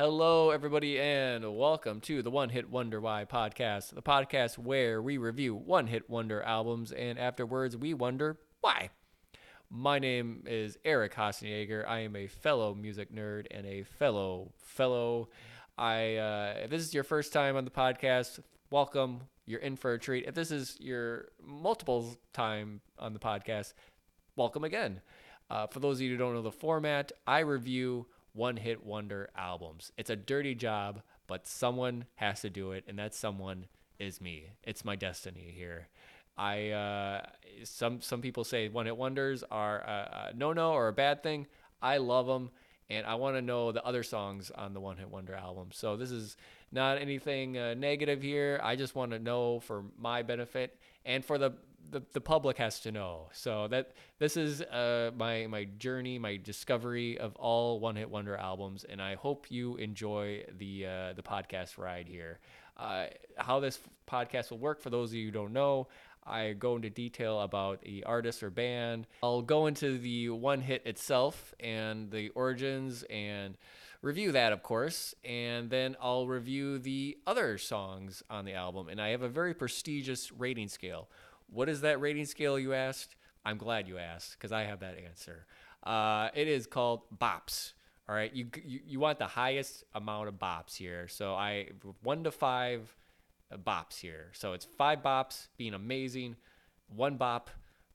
Hello, everybody, and welcome to the One Hit Wonder Why podcast, the podcast where we review one hit wonder albums and afterwards we wonder why. My name is Eric Hasenjager. I am a fellow music nerd and a fellow fellow. I uh, if this is your first time on the podcast, welcome. You're in for a treat. If this is your multiple time on the podcast, welcome again. Uh, for those of you who don't know the format, I review one hit wonder albums. It's a dirty job, but someone has to do it, and that someone is me. It's my destiny here. I uh, some some people say one hit wonders are a, a no no or a bad thing. I love them, and I want to know the other songs on the one hit wonder album. So this is not anything uh, negative here. I just want to know for my benefit and for the the, the public has to know. So that this is uh, my my journey, my discovery of all one hit wonder albums, and I hope you enjoy the uh, the podcast ride here. Uh, how this podcast will work for those of you who don't know. I go into detail about the artist or band. I'll go into the one hit itself and the origins and review that, of course. And then I'll review the other songs on the album. And I have a very prestigious rating scale. What is that rating scale, you asked? I'm glad you asked because I have that answer. Uh, it is called BOPS. All right, you, you you want the highest amount of bops here. So I one to five bops here. So it's five bops being amazing, one bop.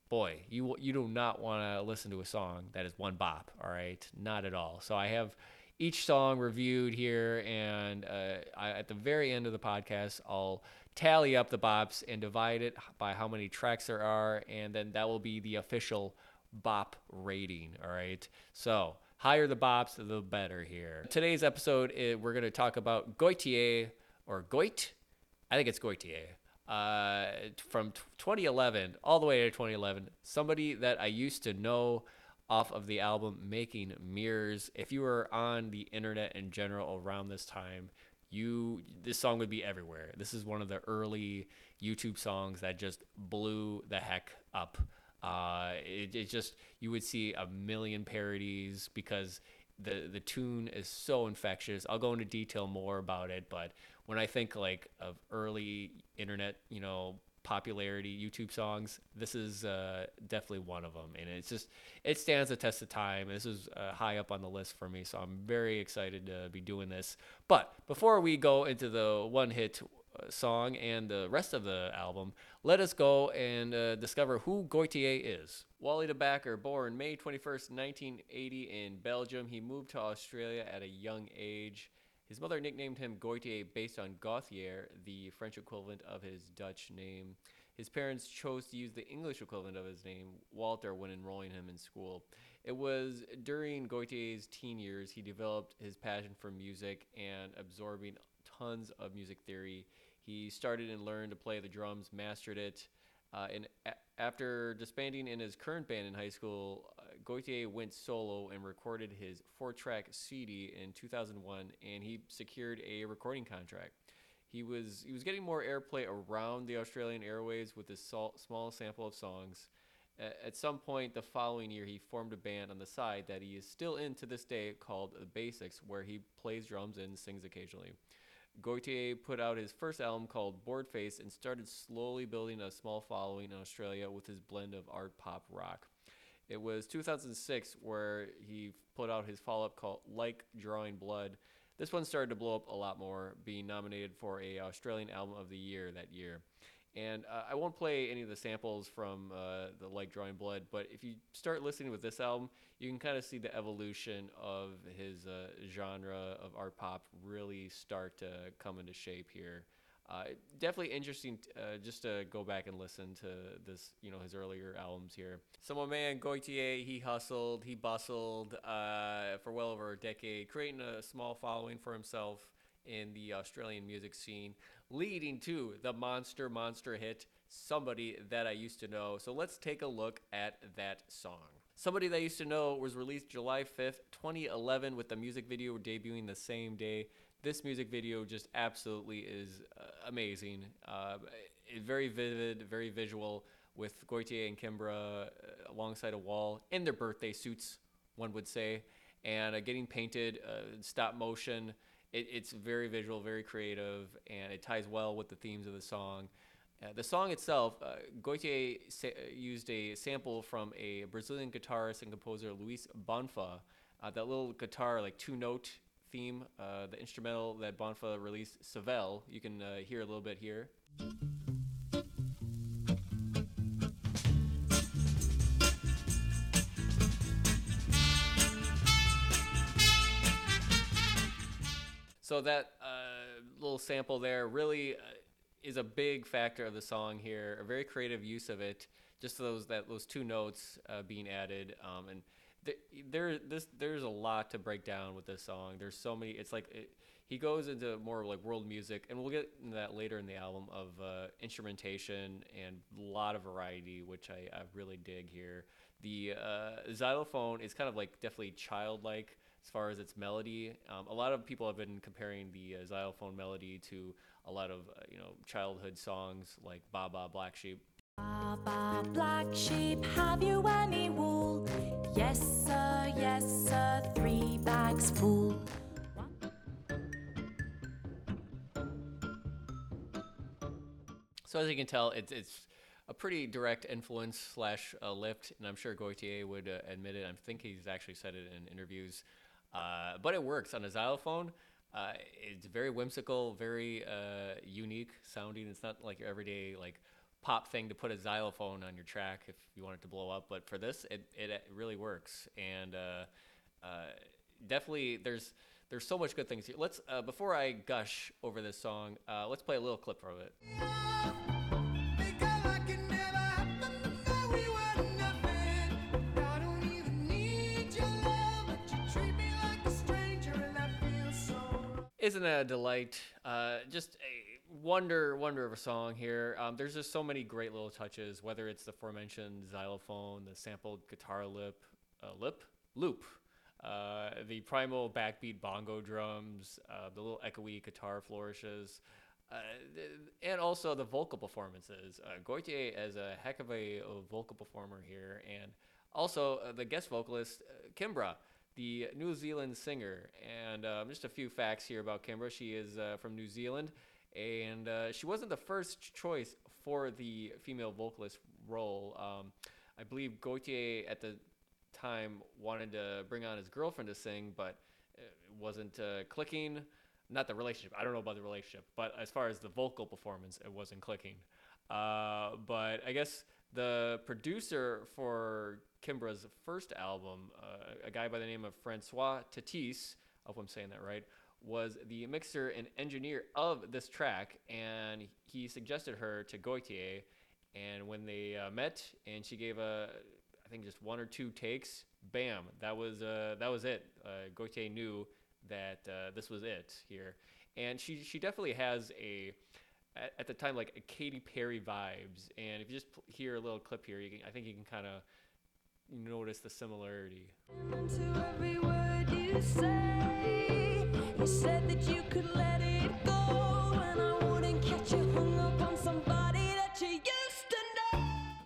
Boy, you you do not want to listen to a song that is one bop. All right, not at all. So I have each song reviewed here, and uh, I, at the very end of the podcast, I'll tally up the bops and divide it by how many tracks there are, and then that will be the official bop rating. All right. So higher the bops, the better here. Today's episode, we're going to talk about Goitier or Goit. I think it's Goitier. Uh, from 2011 all the way to 2011, somebody that I used to know off of the album Making Mirrors. If you were on the internet in general around this time, you this song would be everywhere. This is one of the early YouTube songs that just blew the heck up. Uh, it, it just you would see a million parodies because the the tune is so infectious. I'll go into detail more about it, but when I think like of early internet, you know, popularity YouTube songs. This is uh, definitely one of them, and it's just it stands the test of time. This is uh, high up on the list for me, so I'm very excited to be doing this. But before we go into the one hit uh, song and the rest of the album, let us go and uh, discover who Gotye is. Wally de Backer, born May 21st, 1980 in Belgium. He moved to Australia at a young age. His mother nicknamed him Gotye based on Gauthier, the French equivalent of his Dutch name. His parents chose to use the English equivalent of his name, Walter, when enrolling him in school. It was during Gotye's teen years he developed his passion for music and absorbing tons of music theory. He started and learned to play the drums, mastered it. Uh, and a- after disbanding in his current band in high school, Gotye went solo and recorded his four track CD in 2001 and he secured a recording contract. He was he was getting more airplay around the Australian airways with his small sample of songs. At some point the following year, he formed a band on the side that he is still in to this day called The Basics, where he plays drums and sings occasionally. Gotye put out his first album called Boardface and started slowly building a small following in Australia with his blend of art pop rock. It was 2006 where he put out his follow up called Like Drawing Blood. This one started to blow up a lot more, being nominated for a Australian Album of the Year that year. And uh, I won't play any of the samples from uh, the Like Drawing Blood, but if you start listening with this album, you can kind of see the evolution of his uh, genre of art pop really start to come into shape here uh, definitely interesting uh, just to go back and listen to this, you know, his earlier albums here. So my man Goitier, he hustled, he bustled uh, for well over a decade, creating a small following for himself in the Australian music scene, leading to the monster, monster hit, Somebody That I Used to Know. So let's take a look at that song. Somebody That I Used to Know was released July 5th, 2011, with the music video debuting the same day this music video just absolutely is uh, amazing. Uh, very vivid, very visual, with Gotye and Kimbra uh, alongside a wall in their birthday suits, one would say, and uh, getting painted, uh, stop motion. it, it's very visual, very creative, and it ties well with the themes of the song. Uh, the song itself, uh, Gotye sa- used a sample from a Brazilian guitarist and composer Luiz Bonfa. Uh, that little guitar, like two note theme, uh, the instrumental that Bonfa released, Seville, you can uh, hear a little bit here. So that uh, little sample there really uh, is a big factor of the song here. A very creative use of it. Just those that those two notes uh, being added, um, and there this there's a lot to break down with this song. There's so many. It's like it, he goes into more like world music, and we'll get into that later in the album of uh, instrumentation and a lot of variety, which I, I really dig here. The uh, xylophone is kind of like definitely childlike as far as its melody. Um, a lot of people have been comparing the uh, xylophone melody to a lot of uh, you know childhood songs like "Ba Ba Black Sheep." Black sheep, have you any wool? Yes, sir, yes, sir, three bags full. So as you can tell, it's it's a pretty direct influence slash uh, lift, and I'm sure Goitier would uh, admit it. I think he's actually said it in interviews. Uh, but it works on a xylophone. Uh, it's very whimsical, very uh, unique sounding. It's not like your everyday like pop thing to put a xylophone on your track if you want it to blow up. But for this, it it really works, and uh, definitely there's there's so much good things here. Let's before I gush over this song, let's play a little clip from it. Isn't that a delight? Uh, just a wonder, wonder of a song here. Um, there's just so many great little touches, whether it's the aforementioned xylophone, the sampled guitar lip, uh, lip, loop, uh, the primal backbeat bongo drums, uh, the little echoey guitar flourishes, uh, and also the vocal performances. Uh, Goitier is a heck of a, a vocal performer here, and also uh, the guest vocalist, Kimbra the New Zealand singer. And um, just a few facts here about Kimbra. She is uh, from New Zealand, and uh, she wasn't the first choice for the female vocalist role. Um, I believe Gautier at the time wanted to bring on his girlfriend to sing, but it wasn't uh, clicking. Not the relationship. I don't know about the relationship, but as far as the vocal performance, it wasn't clicking. Uh, but I guess the producer for Kimbra's first album, uh, a guy by the name of Francois Tétaz, I hope I'm saying that right, was the mixer and engineer of this track, and he suggested her to Goitier. And when they uh, met, and she gave a, I think just one or two takes, bam, that was uh, that was it. Uh, Goitier knew that uh, this was it here, and she she definitely has a at, at, the time like a Katy Perry vibes. And if you just hear a little clip here, you can, I think you can kind of notice the similarity.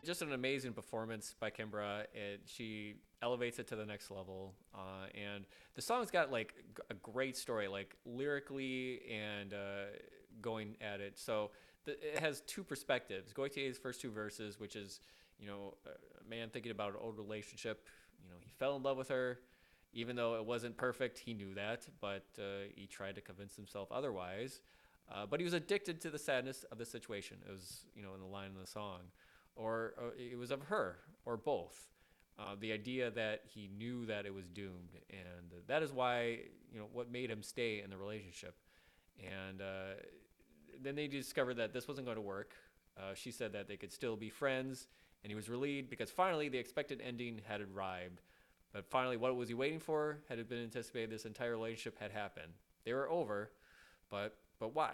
Just an amazing performance by Kimbra. It, she elevates it to the next level, uh, and the song's got like a great story, like lyrically and uh, going at it. So the, it has two perspectives. Goitier's first two verses, which is you know, a man thinking about an old relationship. You know, he fell in love with her, even though it wasn't perfect. He knew that, but uh, he tried to convince himself otherwise. Uh, but he was addicted to the sadness of the situation. It was, you know, in the line of the song, or uh, it was of her, or both. Uh, the idea that he knew that it was doomed, and that is why, you know, what made him stay in the relationship. And uh, then they discovered that this wasn't going to work. Uh, she said that they could still be friends and he was relieved because finally the expected ending had arrived. But finally, what was he waiting for? Had it been anticipated, this entire relationship had happened. They were over, but but why?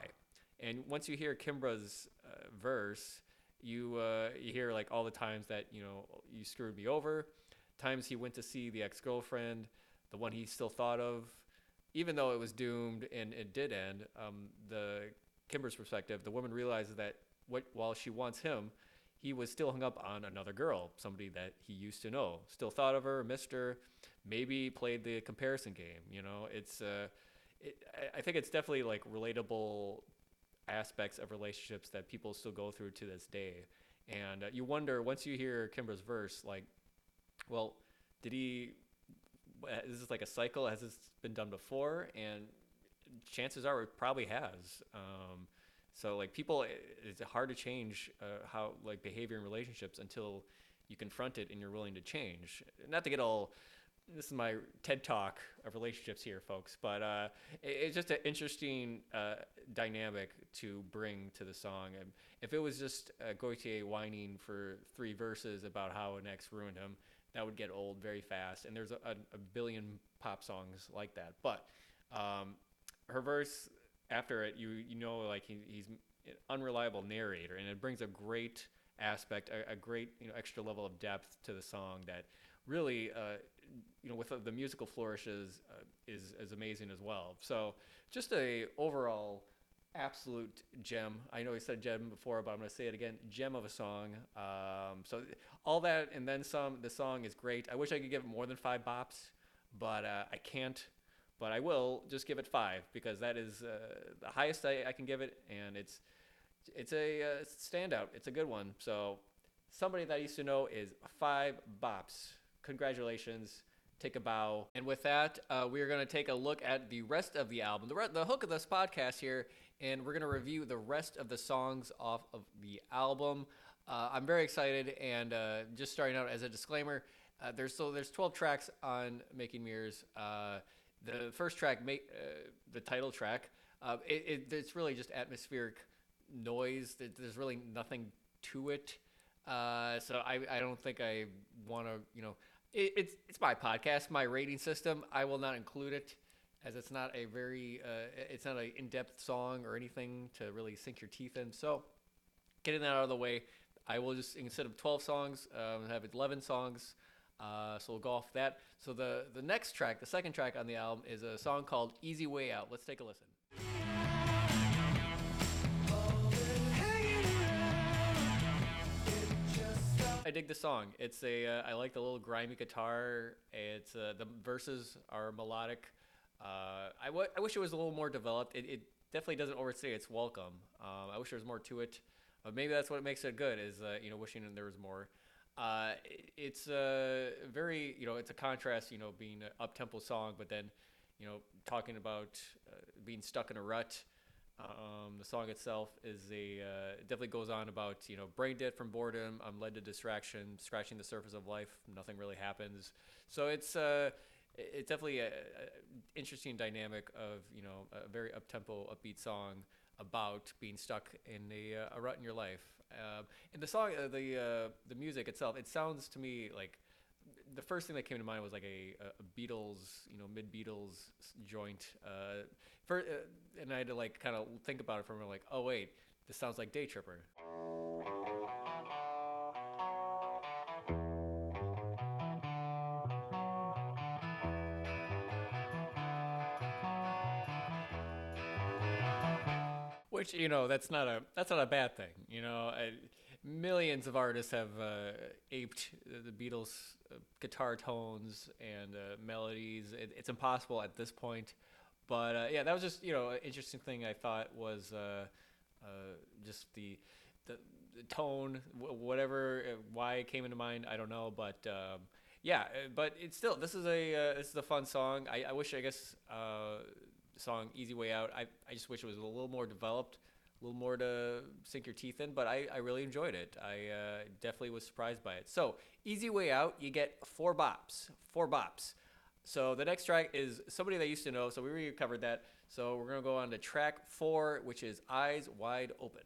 And once you hear Kimbra's uh, verse, you uh, you hear like all the times that you know you screwed me over, times he went to see the ex girlfriend, the one he still thought of, even though it was doomed and it did end. Um, the Kimbra's perspective, the woman realizes that what, while she wants him, he was still hung up on another girl, somebody that he used to know. Still thought of her, missed her, maybe played the comparison game. You know, it's uh, it, I- think it's definitely like relatable aspects of relationships that people still go through to this day. And uh, you wonder once you hear Kimbra's verse, like, well, did he? Is this like a cycle? Has this been done before? And chances are it probably has. Um, so like people, it's hard to change uh, how like behavior in relationships until you confront it and you're willing to change. Not to get all. This is my TED talk of relationships here, folks. But uh, it, it's just an interesting uh, dynamic to bring to the song. And if it was just uh, Gautier whining for three verses about how an ex ruined him, that would get old very fast. And there's a, a, a billion pop songs like that. But um, her verse after it, you you know, like he, he's an unreliable narrator, and it brings a great aspect, a, a great you know extra level of depth to the song that really, uh, you know, with the musical flourishes, uh, is amazing as well. So just a overall absolute gem. I know I said gem before, but I'm going to say it again. Gem of a song. Um, so all that and then some. The song is great. I wish I could give it more than five bops, but uh, I can't. But I will just give it five because that is uh, the highest I, I can give it, and it's it's a uh, standout. It's a good one. So somebody that I used to know is five bops. Congratulations. Take a bow. And with that, uh, we are going to take a look at the rest of the album, the, re- the hook of this podcast here, and we're going to review the rest of the songs off of the album. Uh, I'm very excited, and uh, just starting out as a disclaimer, uh, there's so there's 12 tracks on Making Mirrors. The first track, uh, the title track, uh, it, it, it's really just atmospheric noise. There's really nothing to it. Uh, so I, I don't think I want to, you know, it, it's it's my podcast, my rating system. I will not include it as it's not a very, uh, it's not an in-depth song or anything to really sink your teeth in. So getting that out of the way, I will just instead of 12 songs, um, have 11 songs. Uh, so we'll go off that. So the the next track, the second track on the album, is a song called "Easy Way Out." Let's take a listen. I dig the song. It's a uh, I like the little grimy guitar. It's uh, the verses are melodic. Uh, I, w- I wish it was a little more developed. It, it definitely doesn't overstay its welcome. Um, I wish there was more to it. But maybe that's what makes it good. Is uh, you know wishing there was more. Uh, it's a very you know it's a contrast. You know being an up tempo song, but then you know talking about uh, being stuck in a rut. Um, the song itself is a uh, it definitely goes on about you know brain dead from boredom. I'm led to distraction, scratching the surface of life. Nothing really happens. So it's uh, it's definitely a, a interesting dynamic of you know a very up tempo, upbeat song about being stuck in a, uh, a rut in your life. Um, and the song, uh, the uh, the music itself, it sounds to me like the first thing that came to mind was like a, a Beatles, you know, mid Beatles joint. Uh, for, uh, and I had to like kind of think about it for a minute, like, oh wait, this sounds like Day Tripper. Which you know, that's not a that's not a bad thing. You know, I, millions of artists have uh, aped the Beatles' guitar tones and uh, melodies. It, it's impossible at this point, but uh, yeah, that was just you know an interesting thing I thought was uh, uh, just the the, the tone, wh- whatever, uh, why it came into mind, I don't know, but. Um, yeah, but it's still this is a uh, this is a fun song. I, I wish I guess uh, song "Easy Way Out." I, I just wish it was a little more developed, a little more to sink your teeth in. But I, I really enjoyed it. I uh, definitely was surprised by it. So "Easy Way Out," you get four bops, four bops. So the next track is somebody that used to know. So we already covered that. So we're gonna go on to track four, which is "Eyes Wide Open."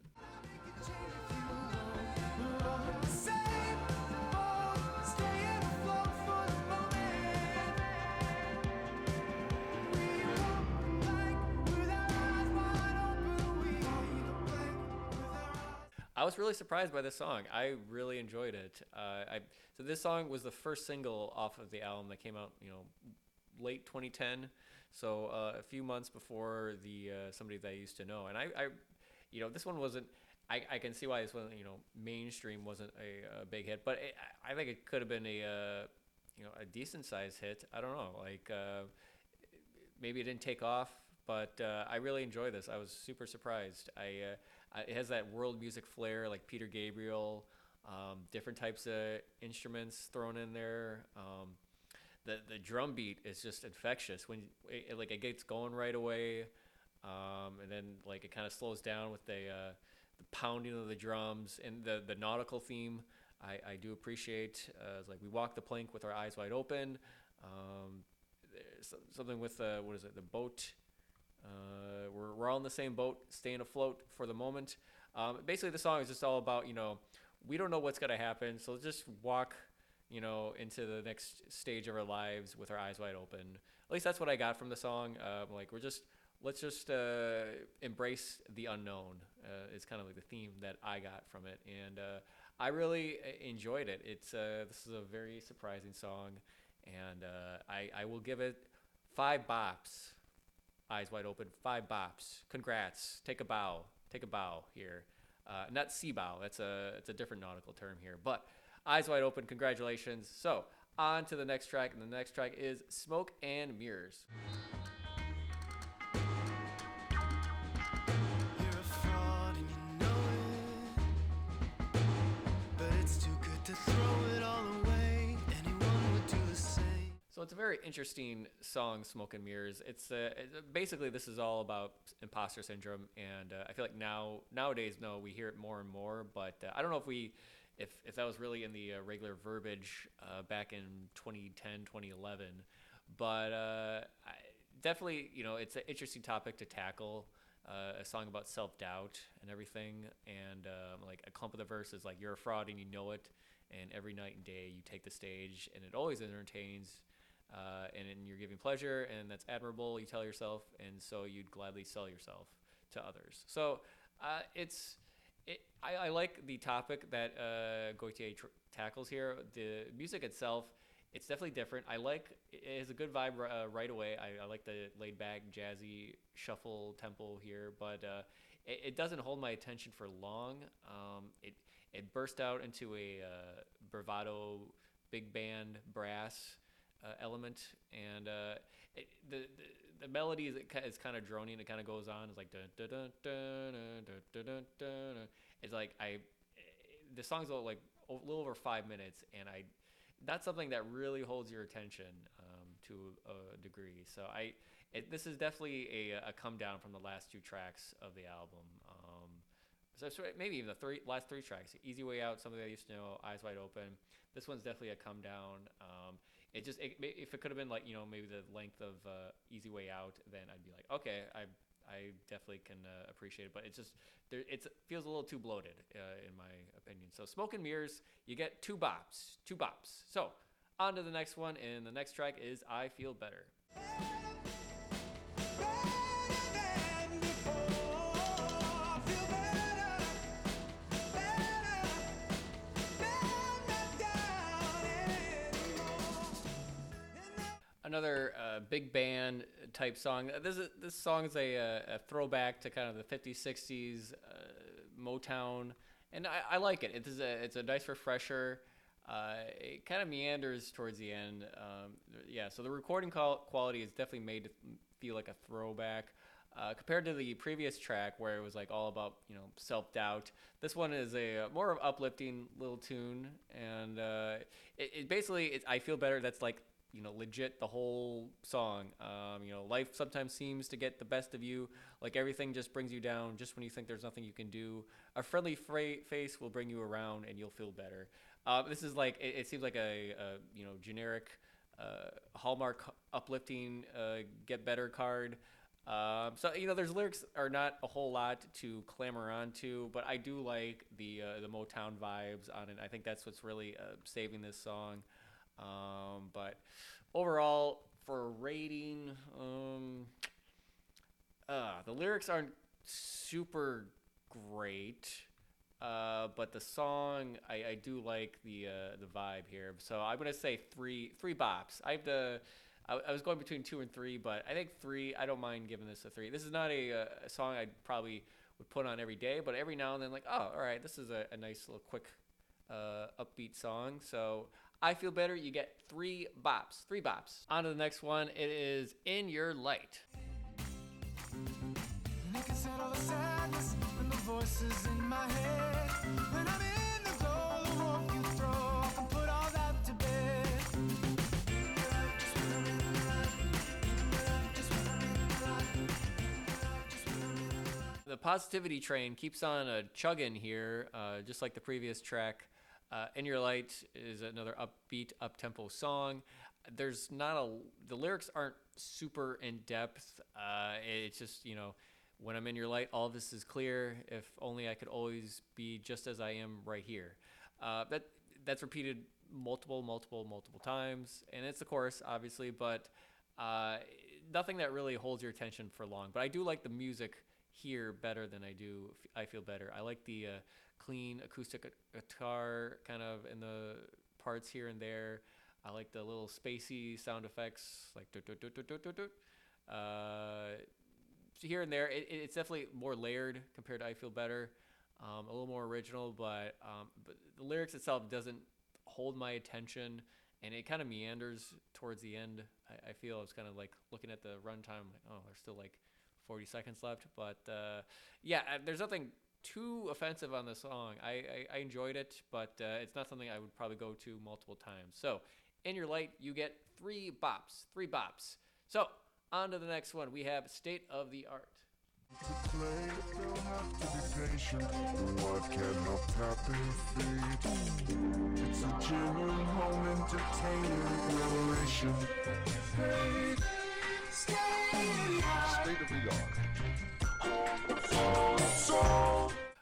I was really surprised by this song. I really enjoyed it. Uh, I so this song was the first single off of the album that came out, you know, late 2010. So uh, a few months before the uh, somebody that I used to know, and I, I you know, this one wasn't. I, I can see why this one, you know, mainstream wasn't a, a big hit, but it, I think it could have been a, uh, you know, a decent sized hit. I don't know, like uh, maybe it didn't take off but uh, I really enjoy this. I was super surprised. I it has that world music flair, like Peter Gabriel, um, different types of instruments thrown in there. Um, the the drum beat is just infectious when it, like it gets going right away, um, and then like it kind of slows down with the uh, the pounding of the drums and the the nautical theme. I, I do appreciate. Uh, it's like we walk the plank with our eyes wide open. Um, something with uh, what is it? The boat. Uh, we're, we're all in the same boat, staying afloat for the moment. Um, basically, the song is just all about you know we don't know what's gonna happen, so let's just walk you know into the next stage of our lives with our eyes wide open. At least that's what I got from the song. Um, like we're just let's just uh, embrace the unknown. Uh, is kind of like the theme that I got from it, and uh, I really uh, enjoyed it. It's uh, this is a very surprising song, and uh, I I will give it five bops, eyes wide open, five bops. Congrats, take a bow, take a bow here. Uh, not sea bow. That's a it's a different nautical term here, but eyes wide open. Congratulations. So on to the next track, and the next track is Smoke and Mirrors. It's a very interesting song, "Smoke and Mirrors." It's uh, it- basically this is all about imposter syndrome, and uh, I feel like now nowadays, no, we hear it more and more. But uh, I don't know if we, if if that was really in the uh, regular verbiage uh, back in 2010, 2011. But uh, I, definitely, you know, it's an interesting topic to tackle. Uh, a song about self doubt and everything, and um, like a clump of the verse is like you're a fraud and you know it, and every night and day you take the stage, and it always entertains uh, and, and you're giving pleasure, and that's admirable. You tell yourself, and so you'd gladly sell yourself to others. So uh, it's it, I, I like the topic that uh, tr- tackles here. The music itself, it's definitely different. I like it has a good vibe uh, right away. I, I like the laid back, jazzy shuffle tempo here, but uh, it, it doesn't hold my attention for long. Um, it it burst out into a uh, bravado big band brass uh, element, and uh, it, the, the, the melody is is kind of droning. It kind of goes on. It's like dun, dun, dun, dun, dun, dun, dun, dun. It's like I the song's a little, like a little over five minutes, and I that's something that really holds your attention um, to a degree. So I it, this is definitely a, a come down from the last two tracks of the album. Um, so, so maybe even the three last three tracks: "Easy Way Out," "Something I Used to Know," "Eyes Wide Open." This one's definitely a come down. Um, it just it, if it could have been like you know maybe the length of uh, "Easy Way Out," then I'd be like, okay, I I definitely can uh, appreciate it. But it's just there it feels a little too bloated uh, in my opinion. So "Smoke and Mirrors," you get two bops, two bops. So on to the next one, and the next track is "I Feel Better." Another uh, big band type song. This is, this song is a, a, throwback to kind of the 50s, 60s uh, Motown, and I, I like it. It is a it's a nice refresher. Uh, it kind of meanders towards the end. Um, yeah, so the recording quality is definitely made to feel like a throwback. Uh, compared to the previous track where it was like all about you know self doubt, this one is a uh, more uplifting little tune, and uh, it, it basically it, I feel better. That's like you know legit the whole song. Um, you know life sometimes seems to get the best of you, like everything just brings you down just when you think there's nothing you can do. A friendly fra- face will bring you around, and you'll feel better. Uh, this is like it, it seems like a, a you know generic uh, Hallmark uplifting uh, get better card. Um, so you know, there's lyrics are not a whole lot to clamor onto, but I do like the uh, the Motown vibes on it. I think that's what's really uh, saving this song. Um, but overall, for rating, um, uh, the lyrics aren't super great. Uh, but the song, I, I do like the uh, the vibe here. So I'm gonna say three three bops. I have to. I, I was going between two and three, but I think three. I don't mind giving this a three. This is not a, a song I'd probably would put on every day, but every now and then, like, oh, all right, this is a, a nice little quick uh, upbeat song. So I Feel Better, you get three bops. Three bops. On to the next one. It is In Your Light. the positivity train keeps on a chugging here, uh, just like the previous track. Uh, In Your Light is another upbeat, up tempo song. There's not a, the lyrics aren't super in depth. Uh, it's just, you know, when I'm in your light, all this is clear. If only I could always be just as I am right here. Uh, that that's repeated multiple, multiple, multiple times, and it's the chorus, obviously, but uh, nothing that really holds your attention for long. But I do like the music here better than I do. I feel better. I like the uh, clean acoustic guitar kind of in the parts here and there. I like the little spacey sound effects, like. Uh, here and there. It- it's definitely more layered compared to I Feel Better. Um, a little more original, but um, but the lyrics itself doesn't hold my attention, and it kind of meanders towards the end. I, I feel it's kind of like looking at the runtime, like oh, there's still like 40 seconds left. But uh, yeah, uh, there's nothing too offensive on the song. I, I, I enjoyed it, but uh, it's not something I would probably go to multiple times. So, in your light, you get three bops, three bops. So, on to the next one. We have State of the Art. State of the art.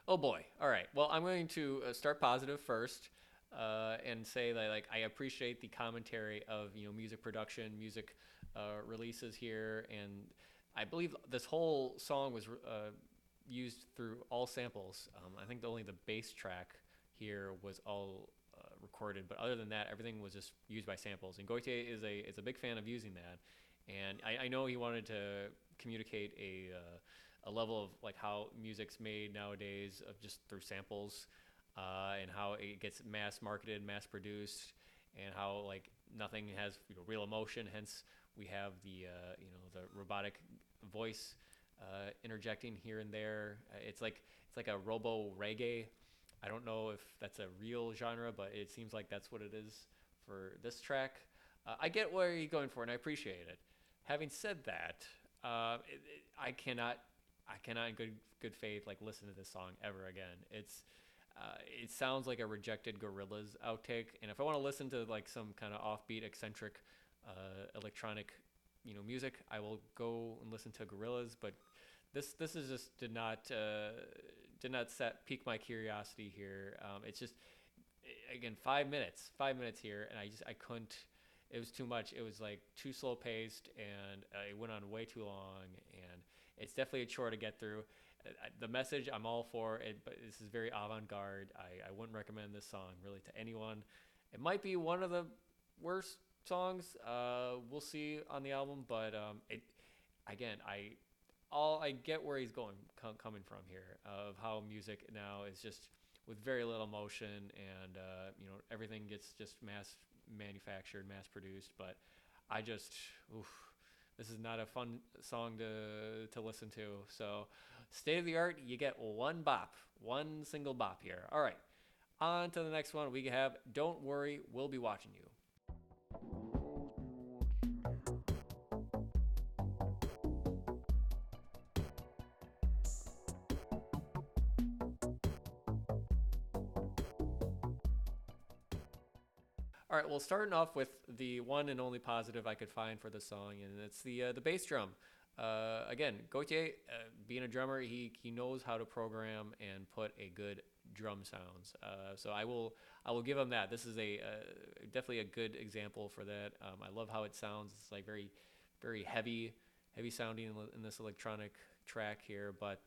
Oh boy. All right. Well, I'm going to uh, start positive first, uh, and say that like I appreciate the commentary of you know music production, music uh, releases here, and I believe this whole song was uh, used through all samples. Um, I think only the bass track here was all uh, recorded, but other than that, everything was just used by samples. And Goitier is a is a big fan of using that, and I, I know he wanted to communicate a uh, a level of like how music's made nowadays of just through samples uh, and how it gets mass marketed, mass produced, and how like nothing has you know, real emotion. Hence, we have the uh, you know the robotic voice uh, interjecting here and there. Uh, It's like it's like a robo reggae. I don't know if that's a real genre, but it seems like that's what it is for this track. Uh, I get where you're going for, and I appreciate it. Having said that, uh, it, it, I cannot, I cannot in good good faith like listen to this song ever again. It's uh, it sounds like a rejected Gorillaz outtake, and if I want to listen to like some kind of offbeat, eccentric, uh, electronic, you know, music, I will go and listen to Gorillaz. But this this is just did not uh, did not set pique my curiosity here. Um, it's just again five minutes, five minutes here, and I just I couldn't. It was too much. It was like too slow paced, and uh, it went on way too long. And it's definitely a chore to get through. Uh, The message I'm all for it, but this is very avant garde. I, I wouldn't recommend this song really to anyone. It might be one of the worst songs. Uh, we'll see on the album, but um, it again, I all I get where he's going com- coming from here of how music now is just with very little motion and uh, you know everything gets just mass manufactured, mass produced. But I just, oof, this is not a fun song to to listen to. So, state of the art, you get one bop, one single bop here. All right, on to the next one. We have "Don't Worry, We'll Be Watching You." All right, well, starting off with the one and only positive I could find for the song, and it's the uh, the bass drum. Uh, again, Gautier, uh, being a drummer, he he knows how to program and put a good drum sounds. Uh, so I will I will give him that. This is a uh, definitely a good example for that. Um, I love how it sounds. It's like very very heavy heavy sounding in, in this electronic track here, but.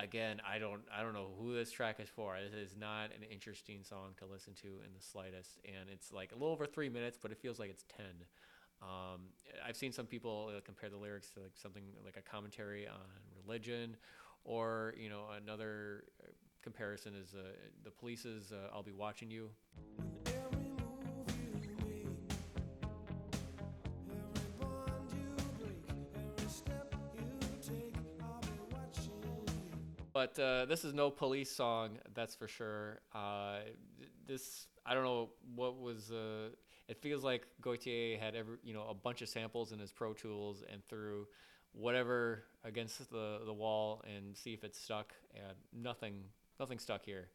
Again, I don't I don't know who this track is for. This is not an interesting song to listen to in the slightest, and it's like a little over three minutes, but it feels like it's ten. Um, I've seen some people uh, compare the lyrics to like something like a commentary on religion, or you know another uh, comparison is uh, the Police's uh, "I'll Be Watching You." But uh, this is no police song, that's for sure. Uh, this I don't know what was. Uh, it feels like Gautier had every you know a bunch of samples in his Pro Tools and threw whatever against the the wall and see if it stuck. And nothing nothing stuck here.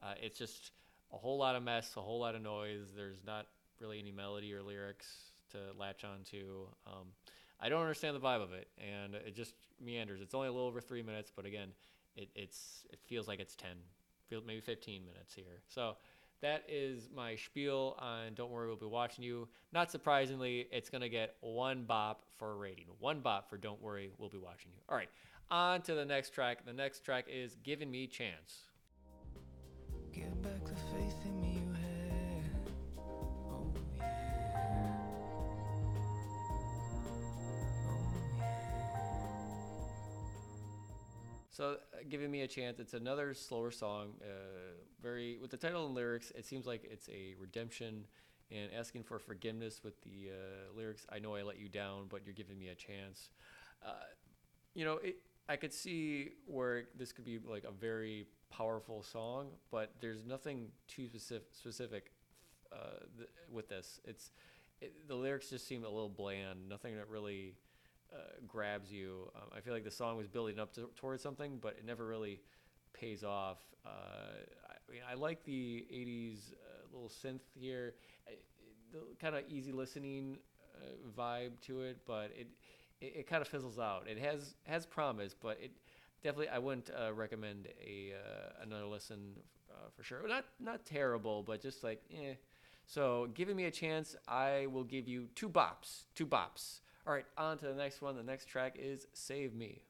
Uh, it's just a whole lot of mess, a whole lot of noise. There's not really any melody or lyrics to latch onto. Um, I don't understand the vibe of it, and it just meanders. It's only a little over three minutes, but again, it, it's it feels like it's ten, feel maybe fifteen minutes here. So that is my spiel on "Don't Worry, We'll Be Watching You." Not surprisingly, it's gonna get one bop for rating. One bop for "Don't Worry, We'll Be Watching You." All right, on to the next track. The next track is "Giving Me Chance." So, uh, giving me a chance. It's another slower song. Uh, very with the title and lyrics, it seems like it's a redemption and asking for forgiveness with the uh, lyrics. I know I let you down, but you're giving me a chance. Uh, you know, it. I could see where this could be like a very powerful song, but there's nothing too specific, specific uh, th- with this. It's it, the lyrics just seem a little bland. Nothing that really uh, grabs you. Um, I feel like the song was building up to, towards something, but it never really pays off. Uh, I, mean, I like the '80s uh, little synth here, the kind of easy listening uh, vibe to it, but it, it it kind of fizzles out. It has has promise, but it definitely I wouldn't uh, recommend a uh, another listen for sure. Not not terrible, but just like eh. So giving me a chance, I will give you two bops. Two bops. All right, on to the next one. The next track is "Save Me."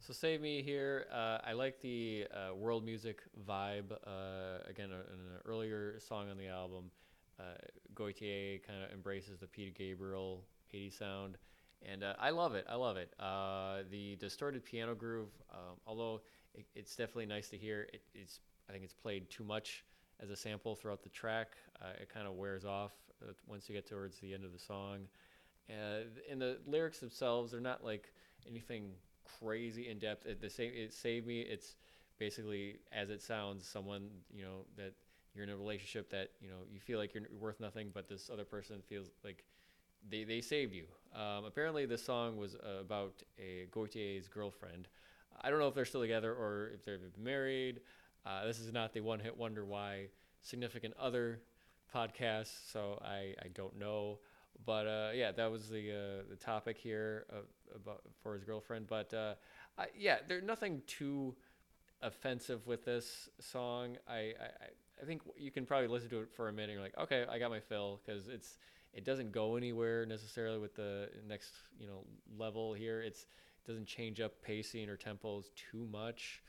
So save me here. Uh, I like the uh, world music vibe. Uh, again, uh, an earlier song on the album, uh, Gautier kind of embraces the Peter Gabriel 80 sound, and uh, I love it. I love it. Uh, the distorted piano groove, um, although it, it's definitely nice to hear. It, it's I think it's played too much as a sample throughout the track. Uh, it kind of wears off uh, once you get towards the end of the song. And the lyrics themselves, they're not like anything crazy in depth. It, the same, it saved me. It's basically as it sounds. Someone you know that you're in a relationship that you know you feel like you're worth nothing, but this other person feels like they, they saved you. Um, apparently, this song was uh, about a Gautier's girlfriend. I don't know if they're still together or if they've been married. Uh, this is not the one hit wonder why significant other podcast, so I, I don't know. But uh, yeah, that was the uh, the topic here uh, about for his girlfriend. But uh, I, yeah, there's nothing too offensive with this song. I, I, I- I think you can probably listen to it for a minute. And you're like, okay, I got my fill because it's it doesn't go anywhere necessarily with the next you know level here. It's it doesn't change up pacing or tempos too much.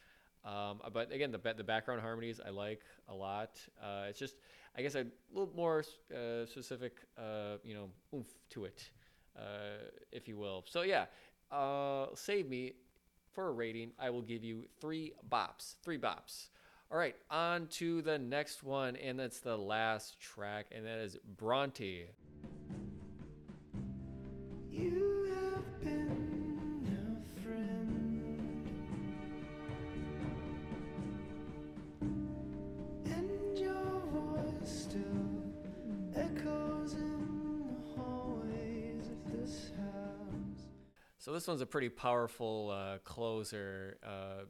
Um, but again, the the background harmonies I like a lot. Uh, it's just I guess a little more uh, specific, uh, you know, oomph to it, uh, if you will. So yeah, uh, save me for a rating. I will give you three bops. Three bops. All right, on to the next one, and that's the last track, and that is Bronte. You have been a friend, and your voice still echoes in the hallways of this house. So this one's a pretty powerful uh, closer. Uh,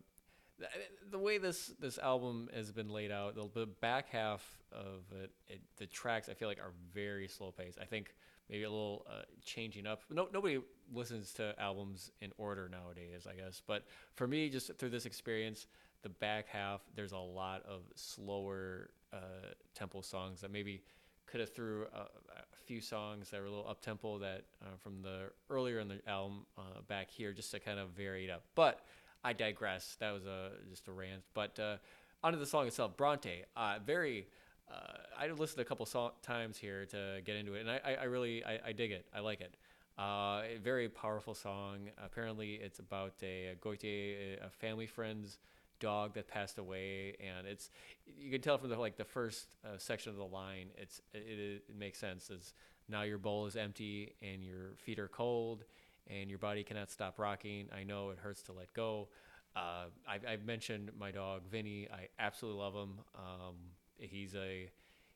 the way this this album has been laid out, the, back half of it, it, the tracks I feel like are very slow paced. I think maybe a little uh, changing up. No, nobody listens to albums in order nowadays, I guess. But for me, just through this experience, the back half there's a lot of slower uh, tempo songs that maybe could have threw a, a few songs that were a little up tempo that uh, from the earlier in the album uh, back here just to kind of vary it up. But I digress. That was a just a rant. But uh, onto the song itself, Bronte. Uh, very. Uh, I listened a couple song- times here to get into it, and I, I, I really I, I dig it. I like it. Uh, a very powerful song. Apparently, it's about a, a Gotye, a family friend's dog that passed away, and it's you can tell from the like the first uh, section of the line. It's it, it, it makes sense. As now your bowl is empty and your feet are cold, and your body cannot stop rocking. I know it hurts to let go. Uh, I've, I've mentioned my dog Vinny. I absolutely love him. Um, he's a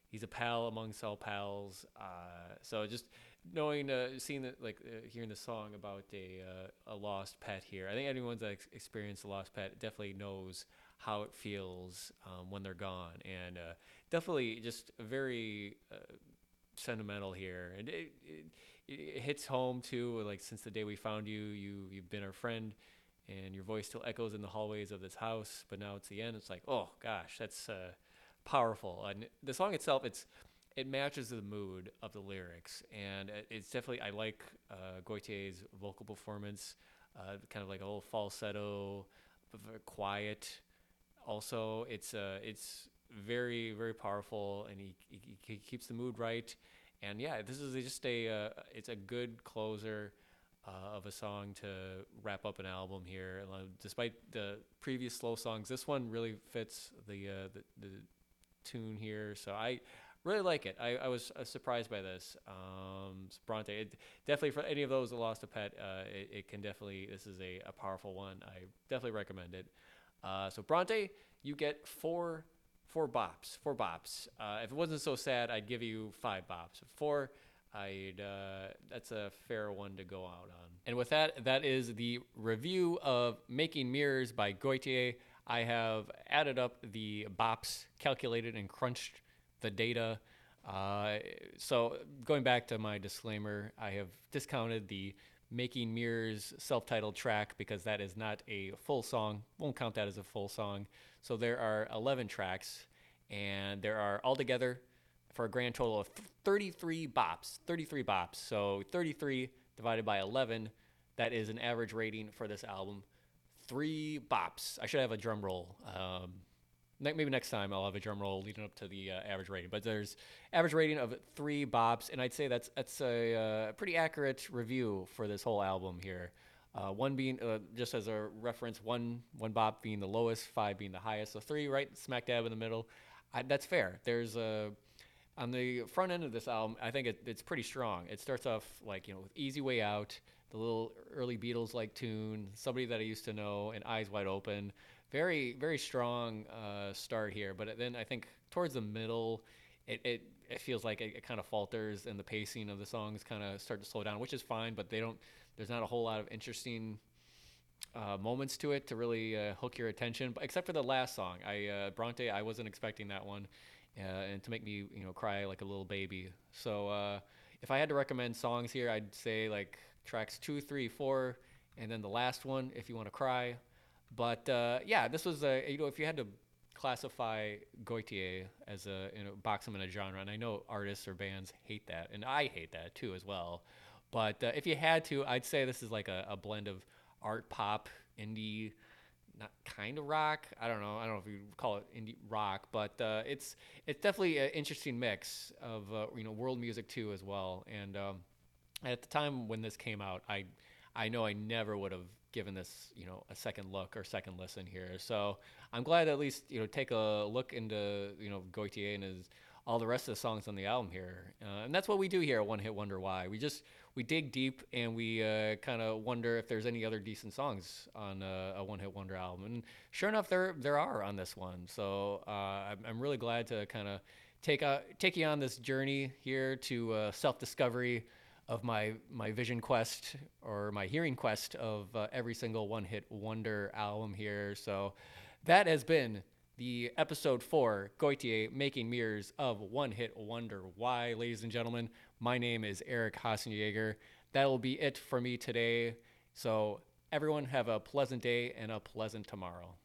he's a pal amongst all pals. Uh, so just knowing, uh, seeing that, like uh, hearing the song about a uh, a lost pet here. I think anyone that ex- experienced a lost pet definitely knows how it feels um, when they're gone, and uh, definitely just a very sentimental here, and it, it, it hits home too. Like since the day we found you, you you've been our friend, and your voice still echoes in the hallways of this house. But now it's the end. It's like, oh gosh, that's uh, powerful. And the song itself, it's it matches the mood of the lyrics, and it's definitely I like uh, vocal performance, uh, kind of like a little falsetto, quiet. Also, it's uh, it's very very powerful, and he, he, he keeps the mood right. And yeah, this is just a uh, it's a good closer uh, of a song to wrap up an album here. Uh, Despite the previous slow songs, this one really fits the uh, the, the tune here. So I really like it. I, I was uh, surprised by this. Um, Bronte, it, definitely for any of those that lost a pet, uh, it, it can definitely. This is a, a powerful one. I definitely recommend it. So Bronte, you get four four bops. Four bops. Uh, if it wasn't so sad, I'd give you five bops. Four. I'd uh, that's a fair one to go out on. And with that, that is the review of Making Mirrors by Gotye. I have added up the bops, calculated and crunched the data. Uh, so going back to my disclaimer, I have discounted the Making Mirrors self-titled track because that is not a full song. Won't count that as a full song. So there are 11 tracks, and there are altogether for a grand total of 33 bops. 33 bops. So 33 divided by 11, that is an average rating for this album. Three bops. I should have a drum roll. Um, maybe next time I'll have a drum roll leading up to the uh, average rating. But there's average rating of three bops, and I'd say that's that's a uh, pretty accurate review for this whole album here. Uh, one being uh, just as a reference, one one bop being the lowest, five being the highest. So three right smack dab in the middle. I, that's fair. There's a on the front end of this album, I think it, it's pretty strong. It starts off like you know with "Easy Way Out," the little early Beatles like tune, somebody that I used to know, and "Eyes Wide Open." Very very strong uh, start here, but then I think towards the middle, it it, it feels like it, it kind of falters, and the pacing of the songs kind of start to slow down, which is fine. But they don't. There's not a whole lot of interesting uh, moments to it to really uh, hook your attention. But except for the last song, I uh, Bronte, I wasn't expecting that one, uh, and to make me you know cry like a little baby. So uh, if I had to recommend songs here, I'd say like tracks two, three, four, and then the last one if you want to cry. But uh, yeah, this was a you know if you had to classify Gotye as a you know box him in a genre, and I know artists or bands hate that, and I hate that too as well. But uh, if you had to, I'd say this is like a, a blend of art pop, indie, not kind of rock. I don't know. I don't know if you call it indie rock, but uh, it's it's definitely an interesting mix of uh, you know world music too as well. And um, at the time when this came out, I I know I never would have given this you know a second look or second listen here. So I'm glad at least you know take a look into you know Gotye and his all the rest of the songs on the album here, uh, and that's what we do here at One Hit Wonder Why. We just we dig deep and we uh, kind of wonder if there's any other decent songs on uh, a One Hit Wonder album, and sure enough, there there are on this one. So uh, I'm, I'm really glad to kind of take uh, take you on this journey here to uh, self discovery of my my vision quest or my hearing quest of uh, every single One Hit Wonder album here. So that has been the episode four, Gotye making mirrors of One Hit Wonder. Why, ladies and gentlemen, my name is Eric Hassenjaeger. That'll be it for me today. So everyone have a pleasant day and a pleasant tomorrow.